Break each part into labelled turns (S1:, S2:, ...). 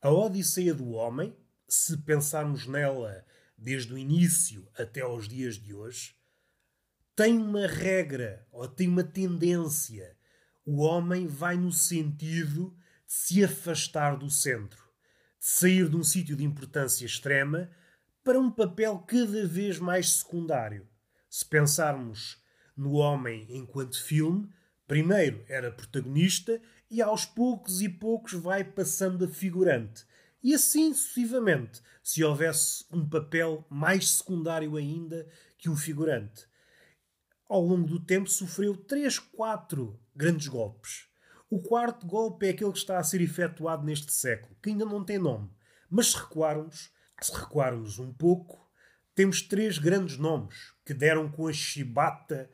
S1: A Odisseia do Homem, se pensarmos nela desde o início até aos dias de hoje, tem uma regra ou tem uma tendência. O homem vai no sentido de se afastar do centro, de sair de um sítio de importância extrema para um papel cada vez mais secundário. Se pensarmos no homem enquanto filme, primeiro era protagonista e aos poucos e poucos vai passando a figurante. E assim sucessivamente, se houvesse um papel mais secundário ainda que um figurante. Ao longo do tempo sofreu três, quatro grandes golpes. O quarto golpe é aquele que está a ser efetuado neste século, que ainda não tem nome. Mas se recuarmos, se recuarmos um pouco, temos três grandes nomes que deram com a chibata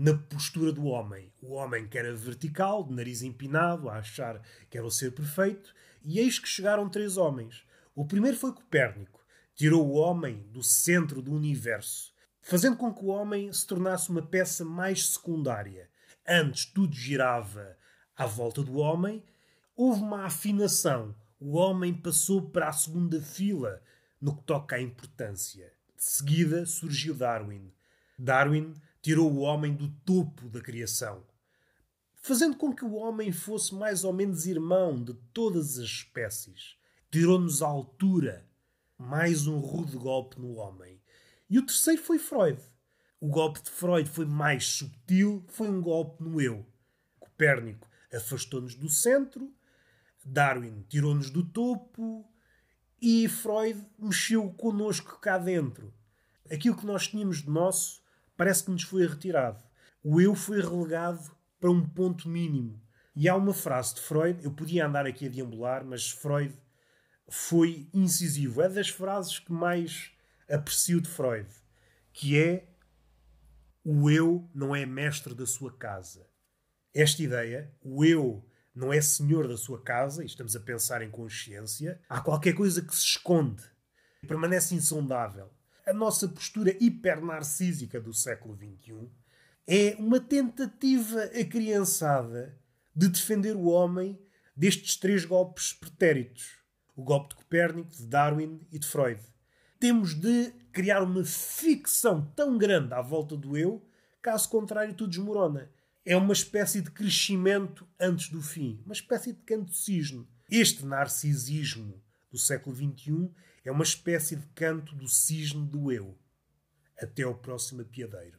S1: na postura do homem. O homem que era vertical, de nariz empinado, a achar que era o ser perfeito, e eis que chegaram três homens. O primeiro foi Copérnico, tirou o homem do centro do universo, fazendo com que o homem se tornasse uma peça mais secundária. Antes tudo girava à volta do homem, houve uma afinação. O homem passou para a segunda fila no que toca à importância. De seguida surgiu Darwin. Darwin tirou o homem do topo da criação, fazendo com que o homem fosse mais ou menos irmão de todas as espécies. Tirou-nos a altura, mais um rude golpe no homem. E o terceiro foi Freud. O golpe de Freud foi mais subtil, foi um golpe no eu. Copérnico afastou-nos do centro, Darwin tirou-nos do topo e Freud mexeu connosco cá dentro. Aquilo que nós tínhamos de nosso parece que nos foi retirado. O eu foi relegado para um ponto mínimo. E há uma frase de Freud, eu podia andar aqui a deambular, mas Freud foi incisivo. É das frases que mais aprecio de Freud, que é o eu não é mestre da sua casa. Esta ideia, o eu não é senhor da sua casa, e estamos a pensar em consciência, há qualquer coisa que se esconde, permanece insondável a nossa postura hipernarcísica do século XXI é uma tentativa acriançada de defender o homem destes três golpes pretéritos: o golpe de Copérnico, de Darwin e de Freud. Temos de criar uma ficção tão grande à volta do eu, caso contrário, tudo desmorona. É uma espécie de crescimento antes do fim, uma espécie de canto cisne. Este narcisismo do século XXI é uma espécie de canto do cisne do eu. Até ao próximo apiadeiro.